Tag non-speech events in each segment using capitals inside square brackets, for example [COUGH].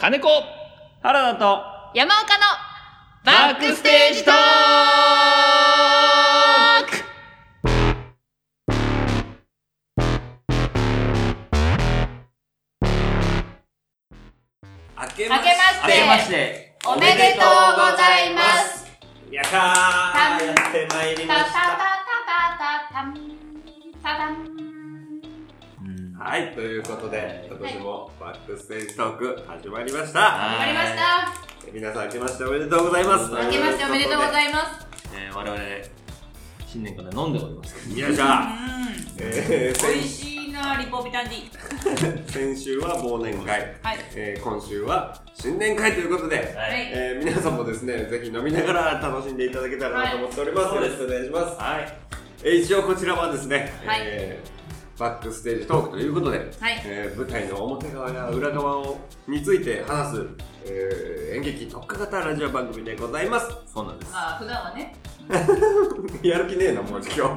金子。原田と。山岡の。バックステージトーク。明けまして。明けまして。おめでとうございます。やったー。やってまいりました。タタタタタタタンタタンはいということで今年もバックステージトーク始まりました。始まりました。皆さん明けましておめでとうございます。明けましておめでとうございます。えー、我々新年から飲んでおります。よいしょえー美味しいなリポビタン D 先 [LAUGHS] 先週は忘年会、はい。えー今週は新年会ということで、はい。えー皆さんもですねぜひ飲みながら楽しんでいただけたらなと思っております、はいよろしくお願いします。はい。えー一応こちらはですね、はい。えーバックステージトークということで、はい。えー舞台の表側や裏側をについて話す、えー演劇特化型ラジオ番組でございます。そうなんです。まあ普段はね。[LAUGHS] やる気ねえなもう今日。[LAUGHS]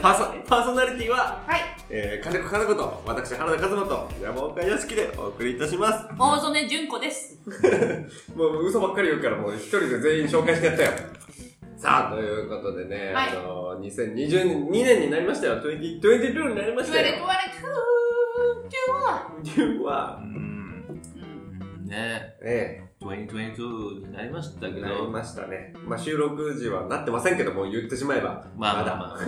パーソパーソナリティは、はい。えー、金子金子と私原田和馬と山岡良樹でお送りいたします。大曽根純子です。[LAUGHS] もう嘘ばっかり言うからもう一人で全員紹介してやったよさあということでね、はい。あの2022年になりましたよ。2022になりましたよ。トゥエレトゥエレトゥー理由は。うん。うん。ね。え2022になりましたけえど。なりましたね。まあ収録時はなってませんけども言ってしまえばまあまだ。まあ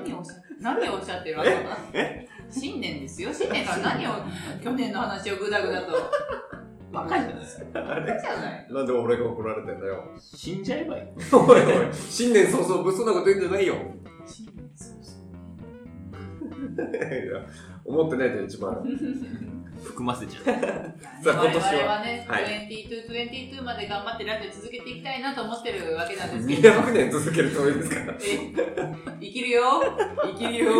何をおっしゃ [LAUGHS] 何をおっしゃってるわけだ新年ですよ。新年から何を [LAUGHS] 去年の話をぐだぐだとバカじゃないバ [LAUGHS] あれ？カじゃない。なんで俺が怒られてんだよ。死んじゃえばいいおいおい。新年早々物騒なこと言うんじゃないよ。新年そうそういや [LAUGHS] 思ってないで一番。含ませちゃう。[LAUGHS] さあ今年は。我々はね、はい22、22まで頑張ってラジオ続けていきたいなと思ってるわけなんですけど、200年続けるつもりですか？らえ？生きるよ。生きるよ。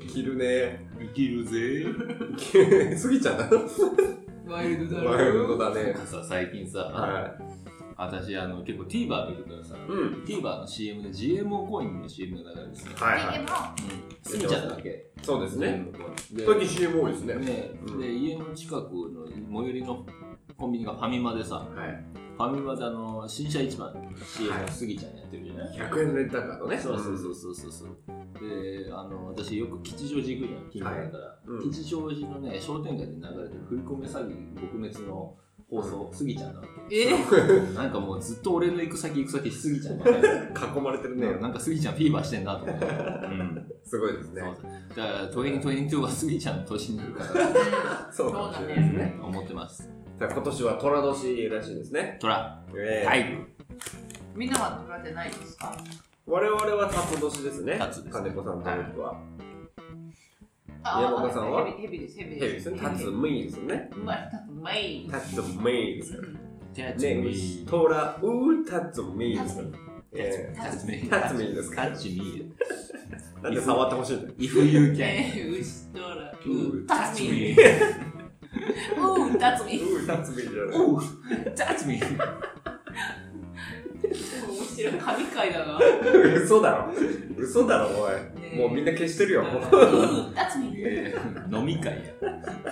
生きるね。生きるぜ。過ぎちゃったワイルドだワイルドろだね。さ最近さ、は私あの結構 TVer 見るからさいうん。TVer の CM で GMO コインの CM が流れるんですねはいはい。でも、スギちゃんだけ？そうですね。最近 CM 多いですね。ね。うん。で家の近くの最寄りのコンビニがファミマでさはい。ファミマであの新車一番 CM をスギちゃんやってるじゃない、100円レンタカーのね。そうそうそうそうそう。そうであの私よく吉祥寺行くじゃん近所だから、うん。吉祥寺のね商店街で流れてる振り込め詐欺撲滅の放送、スギちゃんなわえけなんかもうずっと俺の行く先行く先スギちゃんばっかり。囲まれてるねなんかスギちゃんフィーバーしてんなと思って、うん、すごいですね。だから2022はスギちゃんの年になるから。[LAUGHS] そうかもしれないですね。思ってますさあ今年は寅年らしいですね。トラええはい。みんなは取られてないですか？我々は辰年ですね。辰です金子さんと僕は。あ山岡さんは？ヘビヘビです、ヘビですね。辰ミですね。うまい、タツマイ。辰ミですうんじゃあね次寅う辰ミですええタツミタツミですか？タッチミなんで触ってほしいんだよ If you can えー、タツミ。me う、タツミ。う辰ミじゃないおう That's me [LAUGHS] 面白い、神回だな。嘘だろ。嘘だろおい。ねもうみんな消してるよ。もうう、タツミ。え [LAUGHS] ー飲み会や。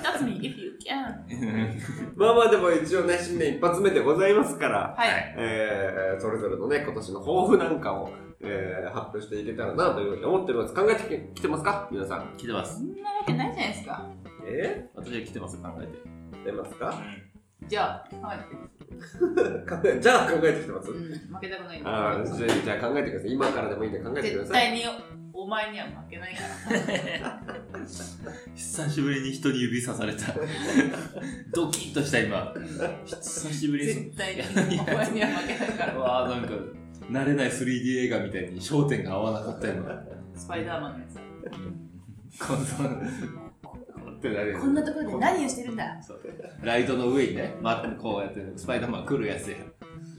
タツミ、if you can。まあまあでも一応ね新年一発目でございますからはい。えー、それぞれのね今年の抱負なんかを、えー、発表していけたらなというふうに思っております。考えてきてますか？皆さん。来てます。そんなわけないじゃないですか。え？私は来てます考えて。ー、出ますか？じゃあ、考えて考えじゃあ考えてきてます、うん、負けたくない。んでああじゃあじゃあ考えてください。今からでもいいんで考えてくだ絶さい。対にお前には負けないから。久しぶりに人に指さされた。[LAUGHS] ドキッとした今。うん。久しぶりに絶対にお前には負けないかうら。わーなんか慣れない 3D 映画みたいに焦点が合わなかったよスパイダーマンのやつ。こんなところで何をしてるんだ。そう。ライトの上にね、ま、こうやってスパイダーマン来るやつや。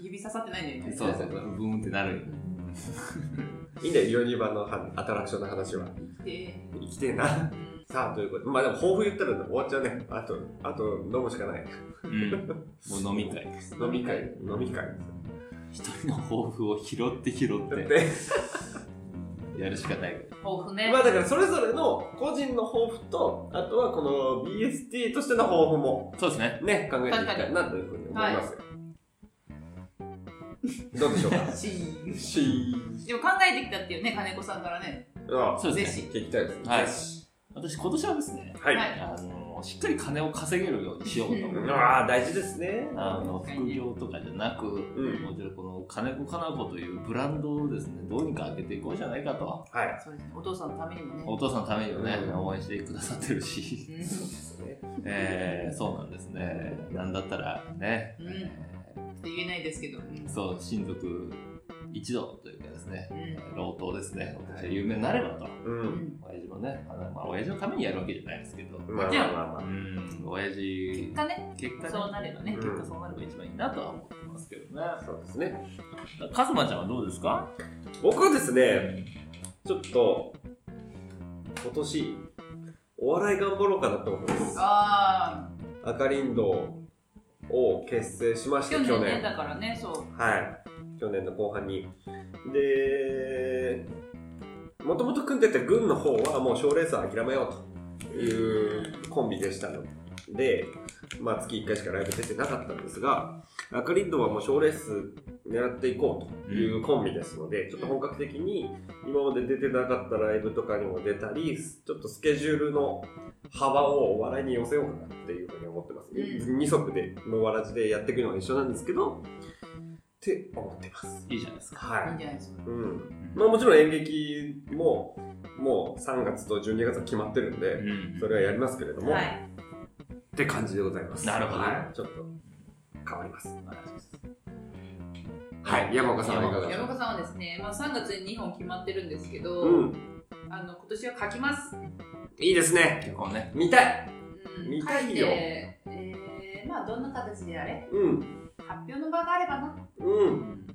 指刺さってないんだよね。そうそうブーンってなるよ [LAUGHS] いいんだよユニバのはアトラクションの話は。で、生きてえな。さあということでまあでも抱負言ったら終わっちゃうね。あとあと飲むしかない。うん。もう飲み会。飲み会飲み会。一人の抱負を拾って拾って。だってやるしかない。豊富ね。まあだからそれぞれの個人の抱負と、あとはこの BST としての抱負もそうですね。ね、考えていきたいなというふうに思いますよ。どうでしょうか？[LAUGHS] しーしーでも考えてきたっていうね、金子さんからね。あそうですね。ぜ聞きたいですね。はい私、今年はですね、はい。はいあの、しっかり金を稼げるようにしようと思って。ああ、大事ですね。あの副業とかじゃなく、んもちろんこの金子かな子というブランドをですね、どうにか上げていこうじゃないかと。はい。そうですね。お父さんのためにもね。お父さんのためにもね、うん応援してくださってるし、うんえー、そうなんですね。なんだったらね、うんえ言えないですけど。うんーそう、親族一同というかですね、うん老頭ですね、私は有名になればと。う。うんん親父もね、あのまあ、親父のためにやるわけじゃないですけど、まあじゃあまあまあまうん、親結父、果ね、結果ね、そうなればね。結果そうなれば一番いいなとは思ってますけどね。あ。そうですね。カズマちゃんはどうですか？僕はですね、ちょっと、今年、お笑い頑張ろうかなと思います。あ赤リンドを結成しまあ、して、去。年ね、だからね、そう。はい。去年の後半に。で、もともと組んでた軍の方はもう賞レースは諦めようというコンビでしたので、まあ月1回しかライブ出てなかったんですが、アクリンドはもう賞レース狙っていこうというコンビですので、ちょっと本格的に今まで出てなかったライブとかにも出たり、ちょっとスケジュールの幅をお笑いに寄せようかなっていうふうに思ってます。う二足で、のわらじでやっていくのは一緒なんですけど、って思ってます。いいじゃないですか。はいいんじゃないですか。うん。まあもちろん演劇も、もう3月と12月は決まってるんで、うんそれはやりますけれども、はい。って感じでございます。なるほどはい。ちょっと変わります。はい。山岡さんはいかがですか？山岡さんはですね、まあ、3月に2本決まってるんですけど、うん。あの今年は書きます。いいですね。結婚ね。見たい。うん見たいよ書てえー、まあどんな形であれ？うん。発表の場があればなっうん。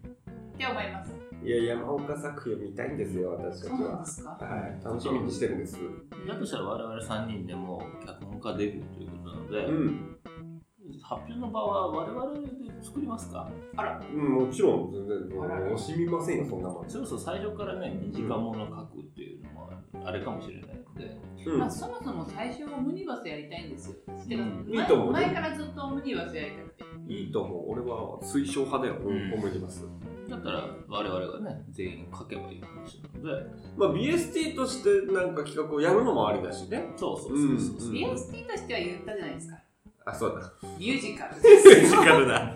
て思います。いや、山岡作品を見たいんですよ、私たちはそうなんで。すか？はい。楽しみにしてるんです。だとしたら我々3人でも脚本家デビューということなので、うん。発表の場は我々で作りますか？うん、もちろん、全然、あらら惜しみませんよ、そんなもん。そろそろ最初からね、2時間もの書くっていうあれかもしれないので、うんまあ、そもそも最初はオムニバスやりたいんですよ。うんいいと思う前前からずっとオムニバスやりたくて。いいと思う。俺は推奨派だよ、うん思います。だったら我々がね、全員書けばいい話なので、まあ、BST としてなんか企画をやるのもありだしね。そうそうそうそうそう、うん BST としては言ったじゃないですか。あ、そうだ。ミュージカル。ミュージカルだ。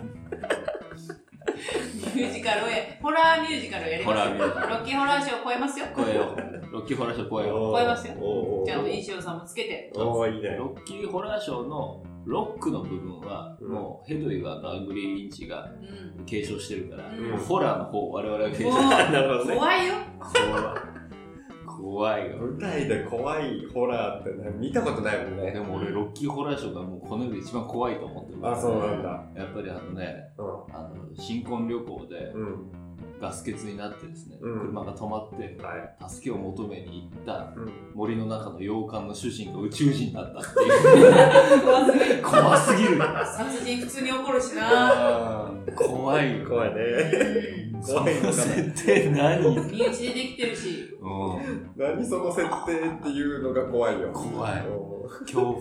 ミュージカルをや、ホラーミュージカルをやりますよ。ラーミュージカルロッキーホラーショーを超えますよ。超えよう。ロッキーホラーショー超えよ超えますよおーちゃんと衣装さんもつけて。おーいいねう。。ロッキーホラーショーのロックの部分は、うんもうヘドウィグ・アンド・アングリーインチがうん。継承してるから、うんホラーの方我々が継承もうなるほどね。怖いよ。怖いよ舞台で怖いホラーってね、見たことないもんね。でも俺ロッキーホラーショーがもうこの世で一番怖いと思ってるあ、そうなんだ。やっぱりあのねうあの新婚旅行でん。うん。ガス欠になってですね、うん車が止まってはい。助けを求めに行ったうん。森の中の洋館の主人が宇宙人だったっていう怖すぎる。怖すぎる殺人普通に起こるしな。怖いよ怖いね。怖いの設定何？身内でできてるし。うん何その設定っていうのが怖いよ。怖い恐怖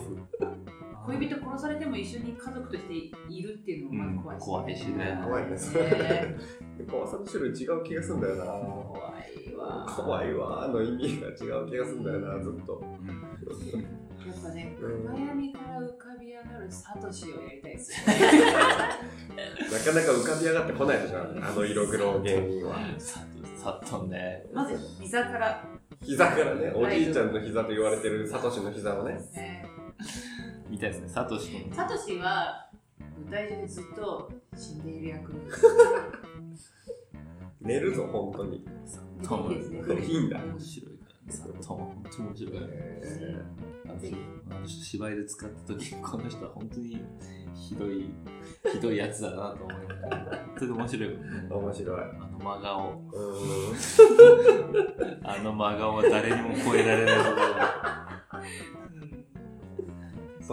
恋人殺されても一緒に家族としているっていうのもまず怖いし。うん怖いしね怖いね。怖さの種類違う気がするんだよな。怖いわ。怖いわの意味が違う気がするんだよな、ずっと。やっぱね、うん暗闇から浮かび上がるサトシをやりたいです。[LAUGHS] なかなか浮かび上がってこないでしょ、あの色黒芸人は。ささっとねまず膝から。膝からね、おじいちゃんの膝と言われてるサトシの膝をね。ねみたいですね。サトシ君サトシは舞台上でずっと死んでいる役。[LAUGHS] 寝るぞ、本当に。いいですね。いいんだ。面白いからね。さっと本当面白いから。えあの人あの人芝居で使った時この人は本当にひどいひどいやつだなと思いながら本当に面白い面白い。あの真顔。[LAUGHS] あの真顔は誰にも超えられないところ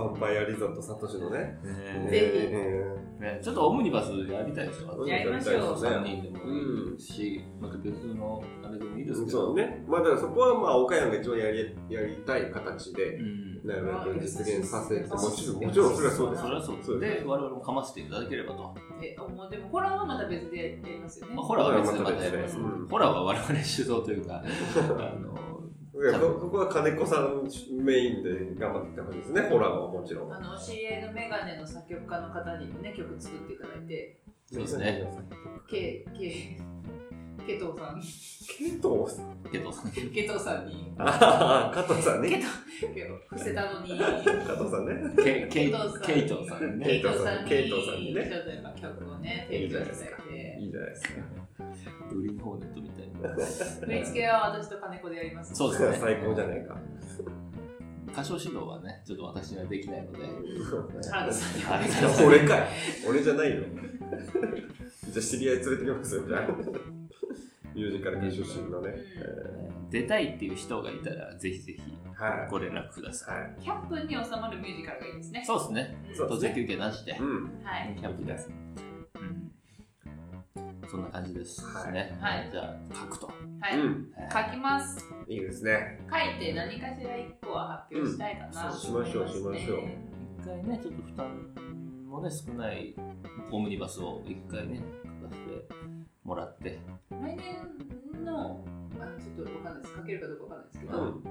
ァンパイアリゾットサトシのね。ねぜひちょっとオムニバスやりたいですよ。やりましょう3人でもいいし、また別のあれでもいいですけど。そうね。まあだからそこはまあ岡山が一番やりやりたい形でう、ん。なるべく実現させて、もちろん、もちろんそれはそうですそ。れはそうですで、我々もかませていただければと。えもうでもホラーはまた別でやりますよねまあ、ホラーは別でまたやります。うんホラーは我々主導というか、[LAUGHS] あの、こここは金子さんメインで頑張っていってほしいですね、ホラーはもちろん。あのお知り合いのメガネの作曲家の方にね曲作っていただいてそうですね。ケケケトウさんケイトさん？けどさん。ケトウさんにああ、加藤さんね。ケトケ伏せたのに加藤さんね。ケケイ加藤さんケイトさんね。ケイトさんにケイトさんにねちょっとやっぱ曲をね提供していただいていいじゃないですか。グリーンホーネットみたいな。振り付けは私と金子でやりますそうですね。最高じゃないか。歌唱指導はね、ちょっと私にはできないので。原田さんにはい俺かい。俺じゃないよ。じゃあ知り合い連れてきますよ、じゃあ。ミュージカル系出身のね。え出たいっていう人がいたら、ぜひぜひーはい。ご連絡ください。はい。100分に収まるミュージカルがいいですねそうですね。そう途中休憩なしで。うん。はいキャンプです。うん。そんな感じですはいね。はいじゃあ、書くと。はい、うん。書きますいいですね。書いて何かしら1個は発表したいかなしましょうしましょう一回ね、ちょっと負担もね、少ないオムニバスを一回ね、書かせてもらって。来年のあのちょっとわかんないです書けるかどうかわかんないですけど、うん。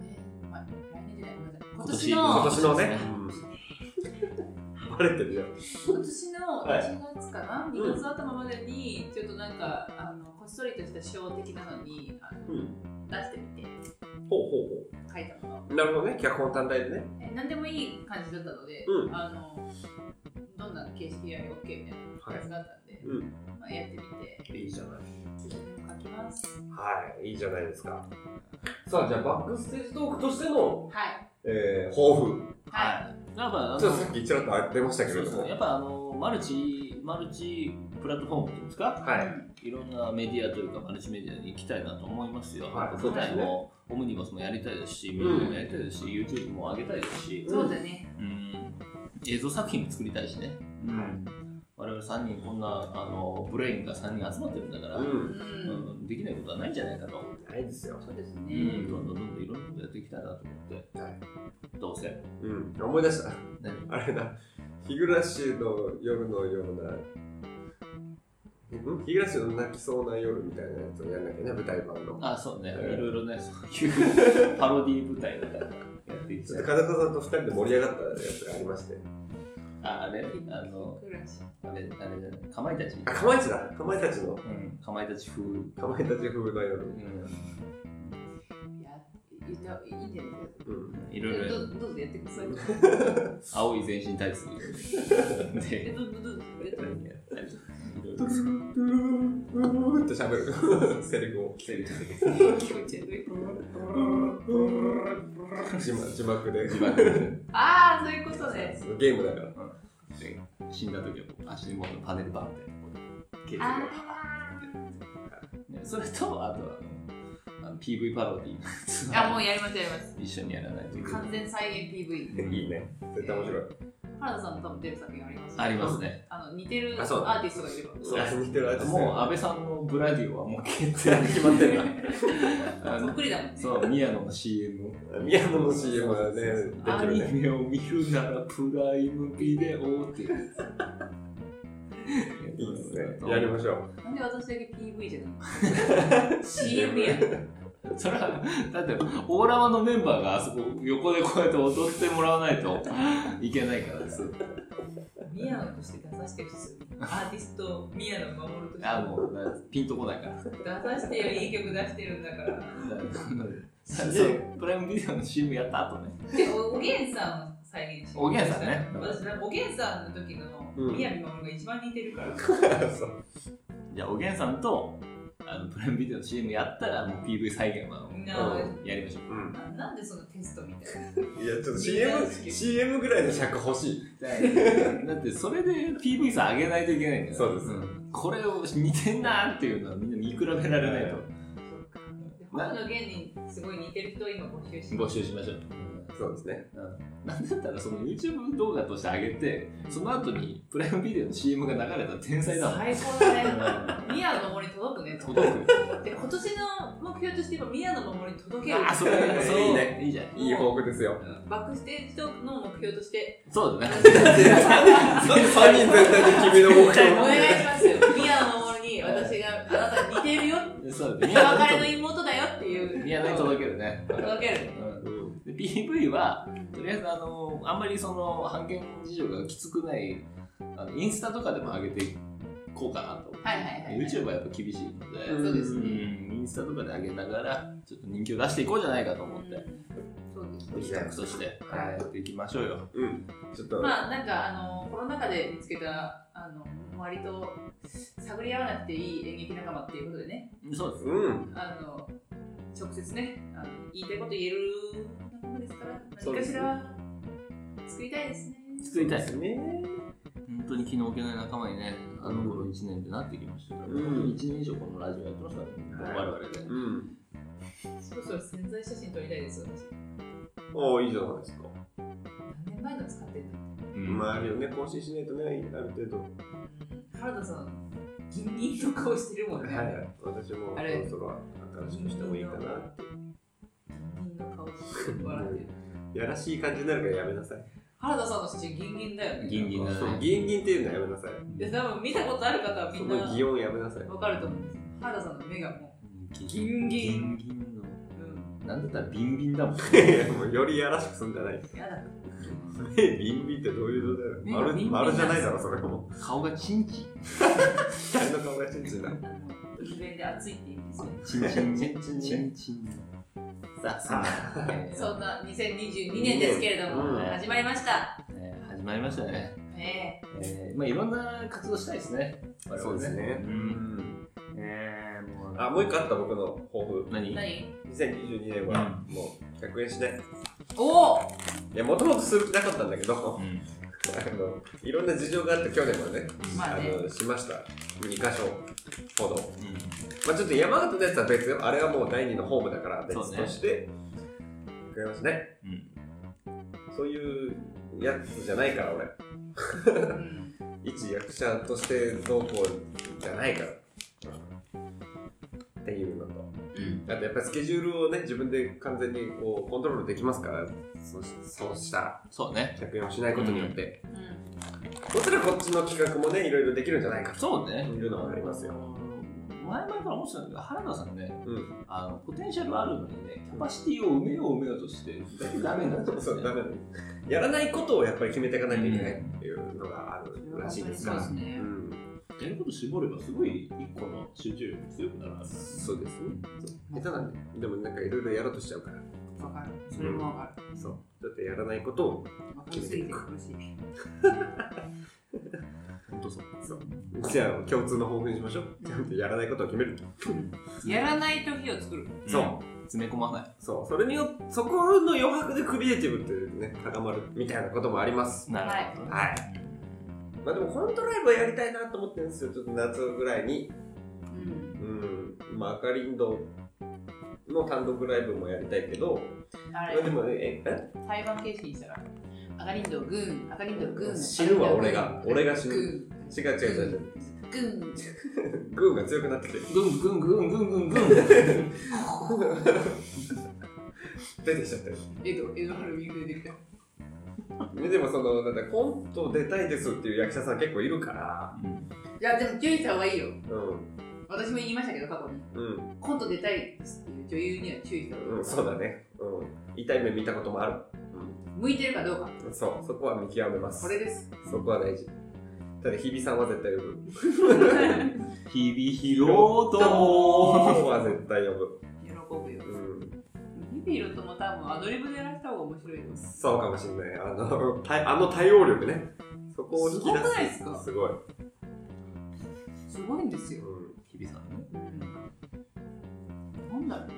ねまあ、来年じゃないごめんなさい今今年年の今年のね。[LAUGHS] バレてるよ。今年のはい1月かな、2月頭までにちょっとなんかあのこっそりとした賞的なのにあのうん。出してみてほうほう書いたものほう。なるほどね。脚本単体でね。え何でもいい感じだったので、うんあのどんな形式やり OK みたいなやつがあったんで、うん。まあ、やってみていいじゃない。書きますはい。いいじゃないですか。さあ、じゃあバックステージトークとしての、はいえー、抱負。はいやっぱ、あちょっとさっきちらっと出ましたけれども。やっぱあの、マルチ、マルチプラットフォームっていうんですか？はい。いろんなメディアというかマルチメディアに行きたいなと思いますよ。はい舞台も、オムニバスもやりたいですし、ミュージもやりたいですし、YouTube も上げたいですし、そうだねうん、映像作品も作りたいしね。うん我々3人こんなあのブレインが3人集まってるんだから、う。うんん、うんできないことはないんじゃないかと。ないですよ。そうですうね、ん、どんどんどんどんいろんなことやっていきたいなと思って、はいどうせ。うん。思い出した。何？あれだ。日暮らしの夜のような、ん？日暮らしの泣きそうな夜みたいなやつをやんなきゃね、舞台版の。あ、そうね、うんいろいろね、[LAUGHS] そういうパロディ舞台とかやっていきたいちょっと。金子さんと二人で盛り上がったやつがありまして。あ、あれ、あの、あれ、あれじゃない、かまいたち。あ、かまいたちだ。かまいたちの、うん、かまいたち風。うん、かまいたち風の夜。いや言ったいいんじゃないですかうん。いろいろ、どどうぞやってください。青い全身タイツえで、どどどうぞ。やってくださいいろいろトゥルルルルる。セリフを。セリフ気持ち悪い字幕字幕で。字幕でああそういうことねゲームだから。で死んだ時は足元のパネルバンみたいなこうそれとあとあのあの PV パロディーあもうやりますやります。一緒にやらないといけない。完全再現 PV いいね。絶対面白い。原田さんも多分出る作品ありますありますね。あの似てるアーティストがいればそう。似てるあいつもう安倍さんのブラディオはもう決定決まってん。だ。あのそっくりだもんね。そう宮野の CM 宮野の CM はね、出ア。ニメを見るならプライムビデオっていういいですね。やりましょう。なんで私だけ PV じゃない CM [LAUGHS] やそれはだってオーラワのメンバーがあそこ横でこうやって踊ってもらわないといけないからです。宮野として出させてるんですよアーティスト宮野守るとしてあもうなピンとこないから。出させてよいい曲出してるんだから。[LAUGHS] そうプライムビデオの CM やった後ね。でおおげんさんを再現しておげんさんね。私おげんさんの時のうん。宮城守が一番似てるから、[LAUGHS] そう。じゃあおげんさんとあのプライムビデオの CM やったらもう PV 再現はなやりましょう。うん。ななんでそのテストみたいな。いや、ちょっと [LAUGHS] CM、CM ぐらいの尺欲しい。[LAUGHS] だってそれで PV さ上げないといけないんだよそうです。ん。これを似てんなっていうのはみんな見比べられないと。で星野源にすごい似てる人を今募集して募集しましょうそうですね。うん、[LAUGHS] なんだったらその YouTube 動画として上げてその後にプライムビデオの CM が流れたら天才だもん最高だね。宮の森に届くね。届くで、今年の目標として今、宮の森に届ける。あそれそれいいねいいじゃんいい抱負ですよ。バックステージトークの目標として、そうだね [LAUGHS] 3人全体で君の目お標。願いしますよ。宮の森に私があなたに似てるよ。そうだねお別れの妹だよっていう。宮野に届けるね、届ける。PV はとりあえずあのあんまりその判権事情がきつくないあのインスタとかでも上げていこうかなとはいはいはい。YouTube はやっぱ厳しいので、うんそうですうんね。インスタとかで上げながらちょっと人気を出していこうじゃないかと思って、そうです企画として、はい、やっていきましょうようん。ちょっと、まあなんかあのコロナ禍で見つけたあの割と探り合わなくていい演劇仲間っていうことでねそうですうん。あの直接ねあの言いたいこと言える仲間ですからそうですね何かしら作りたいですね作りたいですね。本当に気の置けない仲間にねあの頃1年でなってきましたから、うん本当に1年以上このラジオやってますからね、はい我々で、うん。そろそろ潜在写真撮りたいです私おーいいじゃないですか。何年前の使ってんだうんまあ、あるよね、更新しないとね、ある程度。うん原田さんギンギンの顔してるもんね、はい。私もあれそろそろ新しくしてもいいかなって。やらしい感じになるからやめなさい。原田さんの写真ギンギンだよね。ギンギンだね。ギンギンっていうのはやめなさい。で多分見たことある方はみんなその擬音やめなさい。わかると思うんです原田さんの目がもギギンギン。ギンギンの。う、うん、なんだったらビンビンだもん。い [LAUGHS] やもうよりやらしくすんじゃない。やだ。目ビンビンってどういうのだよ。目がビンビン丸丸じゃないだろ、それも。顔がチンチン。[LAUGHS] 誰の顔がチンチンだ。あのイベンで熱いって意味ですねチンチンチンチンね。チンチンさあさあ、えーそんな [LAUGHS] 2022年ですけれども、うん。始まりました。えー始まりましたね。ね。えーまあいろんな活動したいですね。我々そうですね。ううん。ん。えーもう。あ、もう一個あった僕の抱負。え何？何2022年はもう100円しない。おおいや、もともとする気なかったんだけど、あうんの、いろんな事情があって去年はね、まあねあの、しました。2箇所ほど。まあちょっと山形のやつは別よ。あれはもう第二のホームだから別そうねとして、100円はしない。うんそういうやつじゃないから、俺。うん [LAUGHS] 一役者としてどうこうじゃないから。っていうのと。やっぱりスケジュールをね、自分で完全にこうコントロールできますから、そうしそうしたら、そうね100円をしないことによって。うもちろんこっちの企画もね、いろいろできるんじゃないかとそうねいうのはありますよ。前々から思ってたんだけど原田さんねうん。あのポテンシャルあるのにねキャパシティを埋めよう埋めようとしてダメになっちゃうんですそう、よねダメだ。やらないことをやっぱり決めていかないといけないっていうのがあるんらしいですから。そうですねうん。やること絞ればすごい一個の集中力強くなるはずそうですね。そう下手なんで。でもなんかいろいろやろうとしちゃうから。わかるそれもわかるそう。だってやらないことを、わかりすぎて苦しい本当そうそう。じゃあ共通の抱負にしましょう。ちゃんとやらないことを決める。やらない時を作るそう。詰め込まないそう。それによそこの余白でクリエイティブっていうね、高まるみたいなこともあります。なるほどねはいまあでもコントライブはやりたいなと思ってるんですよ。ちょっと夏ぐらいに。うんうん。まあ赤リンドの単独ライブもやりたいけど、あれまあでもね、え、え？裁判形式にしたら赤リンドグーン赤リンドグーン死ぬわ俺が俺が死ぬグ違う違う違う違う。ーングーングーが強くなってて。ぐんぐんぐんぐんぐんぐん出てきちゃったよ。エドエドハルミング出てきたね [LAUGHS] でもその、なんだコント出たいですっていう役者さん結構いるから、いやでも注意した方がいいようん。私も言いましたけど過去にうん。コント出たいですっていう女優には注意した方がいい、うん、そうだね。うん。痛い目見たこともある。向いてるかどうかうん。そう、そこは見極めます。これですそこは大事。ただ、日比さんは絶対呼ぶ。[LAUGHS] [LAUGHS] 日々ひろとは絶対呼ぶ。ミビルとも多分アドリブでやらせた方が面白いよそうかもしれない。あの、対あの対応力ね。そこを引き出す。すごくないですか？すごい。すごいんですよ、うん。日々さんねうん、なんだろうね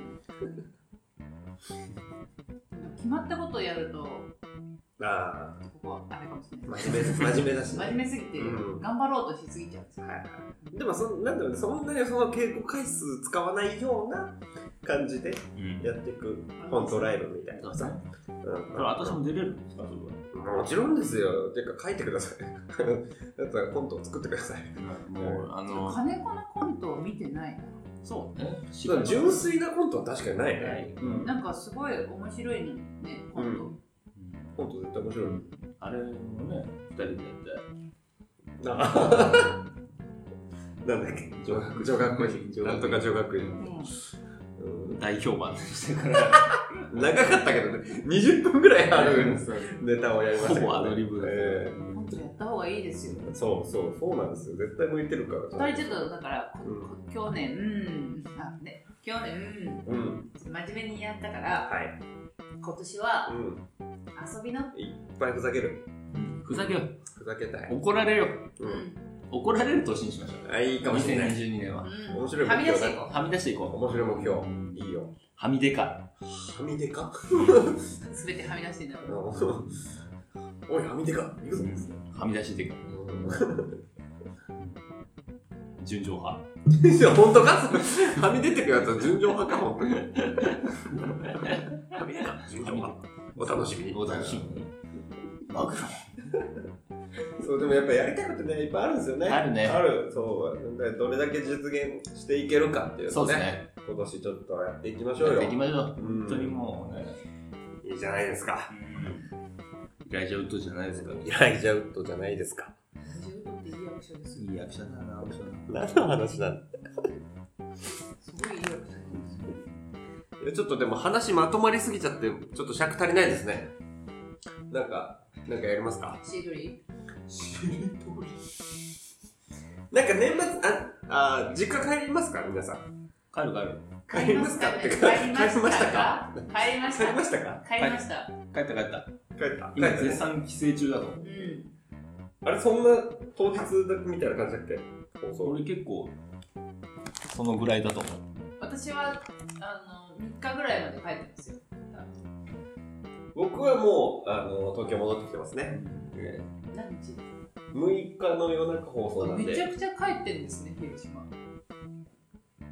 決まったことをやるとあここはあれかもしれあ、ない真面目、真面目だしね。真面目すぎてうん頑張ろうとしすぎちゃうんですよ、はいはい。でもそ、なんだろうね、そんなにその稽古回数使わないような感じでうんやっていくコントライブみたいなさ。うん私も出れるんですか？それはもちろんですよ。てか書いてください。[LAUGHS] だったらコントを作ってください。もうあの金子のコントを見てないな。そうねそう純粋なコントは確かにないね。うん。なんかすごい面白いのね、コント。コント絶対面白い。あれもね二人でやってあ [LAUGHS] なんだっけ？女学女学院。女学院なんとか女学院。大評判でしたから長かったけどね、20分ぐらいあるネタをやりましたけど、ほぼアドリブだったえコントやった方がいいですよ。えそうそう、そうなんですよ。絶対向いてるから。二人ちょっとだから、こうん去年、うん、あね、去年、うん。真面目にやったから、はい。今年はうん。遊びの、いっぱいふざける。ふざけようふざけたい。怒られよう。うんん、怒られる年にしましょう。あ、いいかもしれない。2022年は。うん、面白いはみ出していこはみ出していこ面白い目標。いいよ。うはみ出かはみ出か？う。すべてはみ出していんだろおい、はみ出か言うぞ。はみ出していか純情派。いや、本当か？はみ出てくやつは純情派か、本当に。[LAUGHS] はみ出か純情派。お楽しみに。お楽しみにマグロ [LAUGHS] そう、でもやっぱやりたいことね、いっぱいあるんですよね。あるねある。そう。でどれだけ実現していけるかっていうそうのね。ですね今年ちょっとやっていきましょうよ。やっていきましょううん本当にもうねいいじゃないですか。イライジャウッドじゃないですかイライジャウッドじゃないですか。いい役者ですよ。いい役者だな役者だな何の話なんだすごいいい役者ですよ。いやちょっとでも話まとまりすぎちゃって、ちょっと尺足りないですね。なんか、なんかやりますか？シードリなんか年末、あ、あ実家帰りますか？皆さん。帰る帰る。帰りますか？って帰りかました帰りましたか？帰りました？帰りましたか？帰りました。帰った帰った。帰った。今帰ったね。絶賛帰省中だと。うん。あれ、そんな当日だみたいな感じだっけ？放送。俺結構そのぐらいだと思う。私は、あの、3日ぐらいまで帰ってますよ。僕はもう、あの、東京戻ってきてますね。何日6日の夜中放送なんで。めちゃくちゃ帰ってんですね、広島。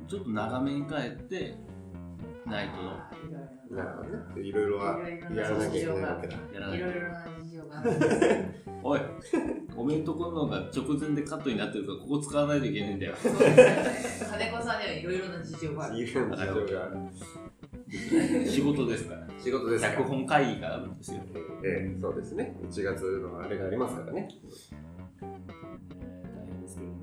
ちょっと長めに帰ってナイトのあーいろいろなるほどね。いろいろはいろいろやらなきゃいけないわけだ。やらないいろいろな事情があって。おいおめんとこのが直前でカットになってるからここ使わないといけないんだよそうですよね。金子さんにはいろいろな事情がある。いろんな事情がある。[LAUGHS] 仕事ですから仕事です脚本会議があるんですよええそうですね。1月のあれがありますからね。大変ですけどね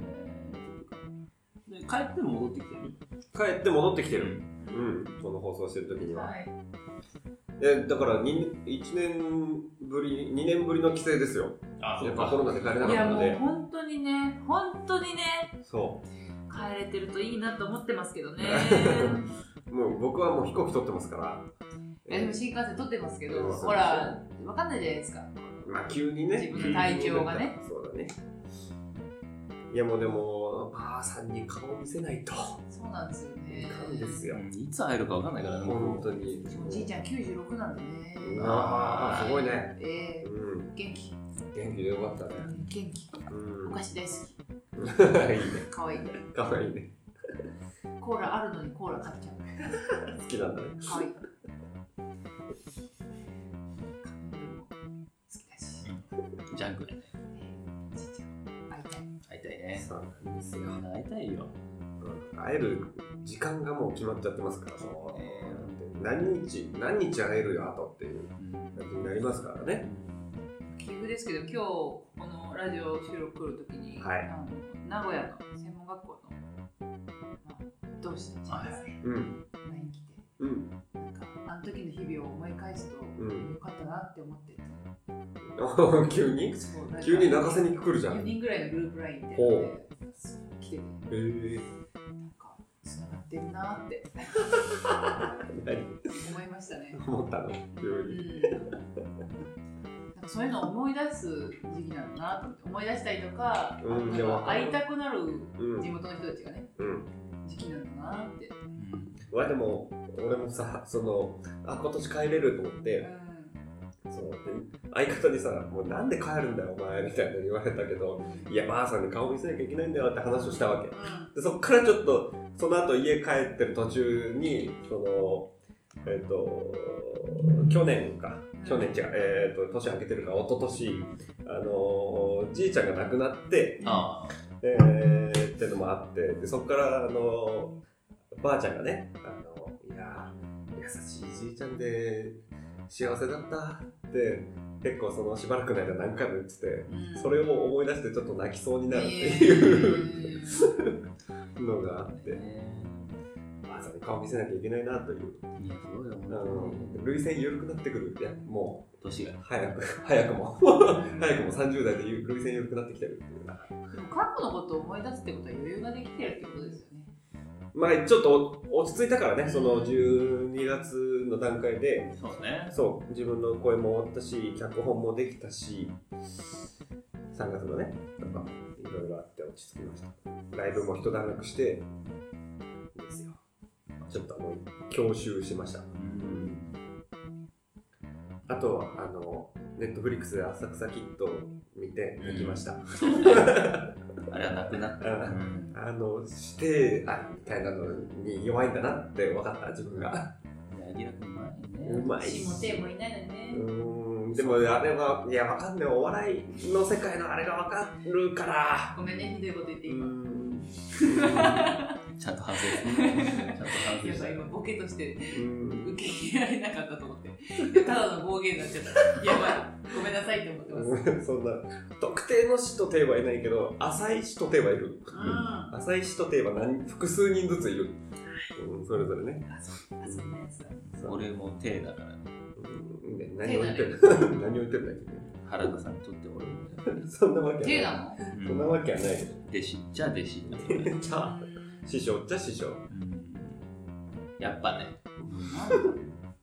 で帰っても戻ってきてる？帰って戻ってきてる。うん。この放送してる時には。はい。えだからに1年ぶり、2年ぶりの帰省ですよ。あやっぱコロナで帰れなかいやもうったので。本当にね、本当にね、そ帰れてるといいなと思ってますけどね。[LAUGHS] う。もう僕はもう飛行機取ってますから。いやでも新幹線取ってますけど、うんほら、わかんないじゃないですか。まあ急にね。自分の体調がね。そうだね。いやもうでも、ばあさんに顔見せないと。そうなんですよね。いかんですよ。いつ会えるか分かんないからねもう本当に。おじいちゃん96なんでね。ああ、すごいね。ええうん。元気。元気でよかったね。元気。うん。お菓子大好 [LAUGHS] いいね。き。かわいい。かわいいね。コーラあるのにコーラ買っちゃう。好きなんだね。かわいい。好きだし。ジャンクでねおじいちゃん会いたい。会いたいねそうなんですよ。会いたいようん会える時間がもう決まっちゃってますから、そうね何日、何日会えるよ、あとっていう感じになりますからね。奇遇ですけど、今日このラジオ収録来るときに、はいあの名古屋の専門学校の、まあ、同志たちがですね、うん。々を思い返すと、うん。よかったなって思ってて、急に急に泣かせに来るじゃん。4へ人ぐらいのグループ LINE みたいな来てて、え。なんかつながってるなって。[LAUGHS] 何？思いましたね。思ったの？急うに。ん。なんかそういうのを思い出す時期なんだなと思って思い出したりとか,、うん会いたくなるうん地。元の人たちがねうん。時期なんだなって、わ、でも、俺もさ、その、あ、今年帰れると思っうて、ん。そうで相方にさ、もうなんで帰るんだよ、お前みたいな言われたけど、いや、ばあさんに顔見せなきゃいけないんだよって話をしたわけ。でそっからちょっとその後家帰ってる途中に、その、えっ、と、去年か、去年違う、えっ、と、年明けてるか、一昨年あの、じいちゃんが亡くなって、あえー、ってのもあって、でそこから、あの、ばあちゃんがね、あの、いやー、優しいじいちゃんで、幸せだったって、結構そのしばらくの間何回も言ってて、うんそれを思い出してちょっと泣きそうになるってえいうー [LAUGHS] のがあって、ねまあ、それ顔見せなきゃいけないなという。いや、そうだよ、あの本当に。涙腺緩くなってくる。いや、も年がう、。早く、早くも、早くも30代で涙腺緩くなってきてるっていうな。でも過去のことを思い出すってことは余裕ができてるってことですよね。まあ、ちょっと落ち着いたからね、その12月の段階で、そうね。そう、自分の声も終わったし、脚本もできたし、3月のね、とか、いろいろあって落ち着きました。ライブも一段落して、ですよ。ちょっとあの、教習しました。うん。あとは、あの、ネットフリックスで浅草キッドを見て泣きました。[LAUGHS] あれはなくなった。あうんあの、指定愛みたいなのに弱いんだなって分かった、自分が。うまいね。うまい死も手もいないね。うでもあれは、いや、わかんない。お笑いの世界のあれがわかるから。ごめんね、ひどいこと言って今。[LAUGHS] ん。ちゃんと反省した。ちゃんと反省した。今ボケとしてうん受け入れられなかったと思って。[LAUGHS] ただの暴言になっちゃった。やばい、ごめんなさいって思ってます。そんな、特定の死と手はいないけど、浅い死と手はいる。うん。浅い死と手は何複数人ずついる。うん、それぞれね。あ、そう、あ、そんなやつだ。そう俺も手だから何を言ってる [LAUGHS] 何を言ってるんだっ原田さんにとって俺も。け [LAUGHS] そんなわけはない。手なの？うんそんなわけはないよ。弟子じゃあ弟子。師匠じゃ師匠。うんやっぱね。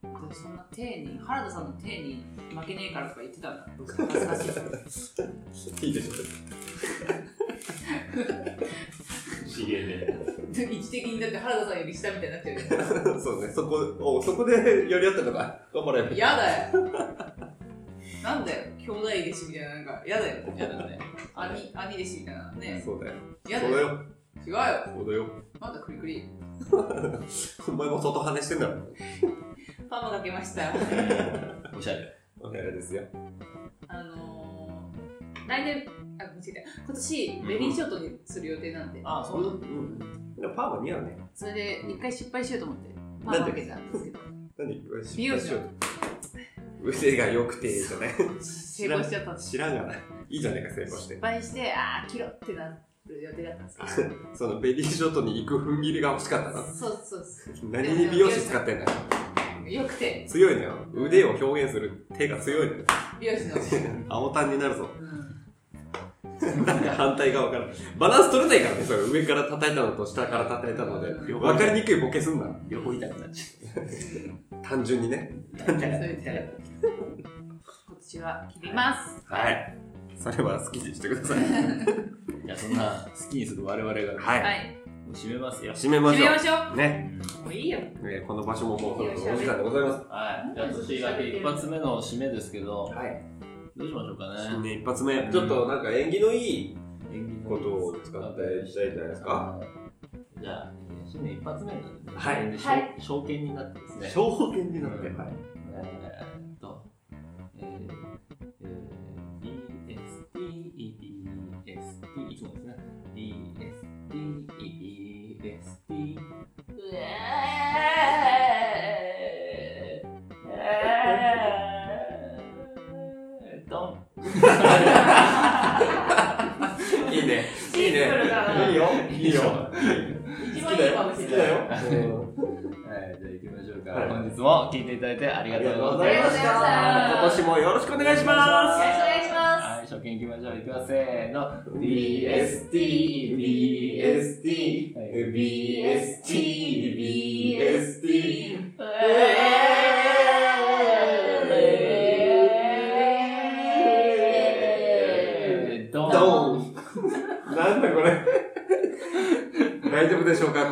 私そんな手に、原田さんの手に負けねえからとか言ってたんだ。恥ずかしい。いいでしょ。[LAUGHS] しげね。位置的にだって原田さんより下みたいになっちゃうよ。そうね、そこ、おそこでやり合ってるのか。頑張れ。やだよ。なんだよ、兄弟弟子みたいな、なんか、やだよ。[LAUGHS] やだね。兄、兄弟子みたいなね。そうだよ。やだよ。違うよ。そうだよ。なんだ、クリクリ。[LAUGHS] お前も外跳ねしてんだろ。パーマかけました。おしゃれ。お部屋ですよ。あのー、来年、あ、間違えた。今年、ベリーショートにする予定なんで、あ、そうだ。うん。でもパーマ似合うね。それで一回失敗しようと思って、パーマかけたんですけど、何美容師の腕が良くてじゃない。成功しちゃった。知らんがない。いいじゃねえか、成功して失。敗して、あー、切ろってなる予定だったんですけど、そのベリーショートに行く踏ん切りが欲しかったな。そうそうそう。何に美容師使ってんだよ。よくて、強いのよ。腕を表現する手が強いのよ。美容師の。青タンになるぞ。うん反対側から。バランス取れないからね、それ上から叩いたのと下から叩いたので。分かりにくいボケすんな。両方痛くなっち単純にね。ゃう。そういう手今年は切ります。はい。それは好きにしてください。[LAUGHS] いや、そんな好きにする我々が、もはい。はい。う締めますよ。締めましょ決めましょう。ね。う。もういいよ。えーこの場所ももうそろそろお時間でございます。はい。じゃあ、年がけ一発目の締めですけど、はい。どうしましょうか新ね。年一発目。ちょっとなんか縁起のいいことを使っていきたいんじゃないですか？じゃあ、新年一発目なんでね、はいではい証証券になってですね。証券になって。うんはい。えーっと、えーえうえードン。いいね。いいね。いいよ。いいよ。一番いいかもしれない。好きだよ。はい、じゃあ行きましょうか。はい本日も聞いていただいてありがとうございました。今年もよろしくお願いしまよろしくお願いします。はい、初見行きましょう。いきます。せーの。BST、BST、BST、BST。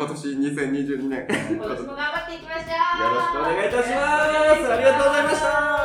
今年2022年。よろしく今年も頑張っていきましょう。お願いいたします。ありがとうございました。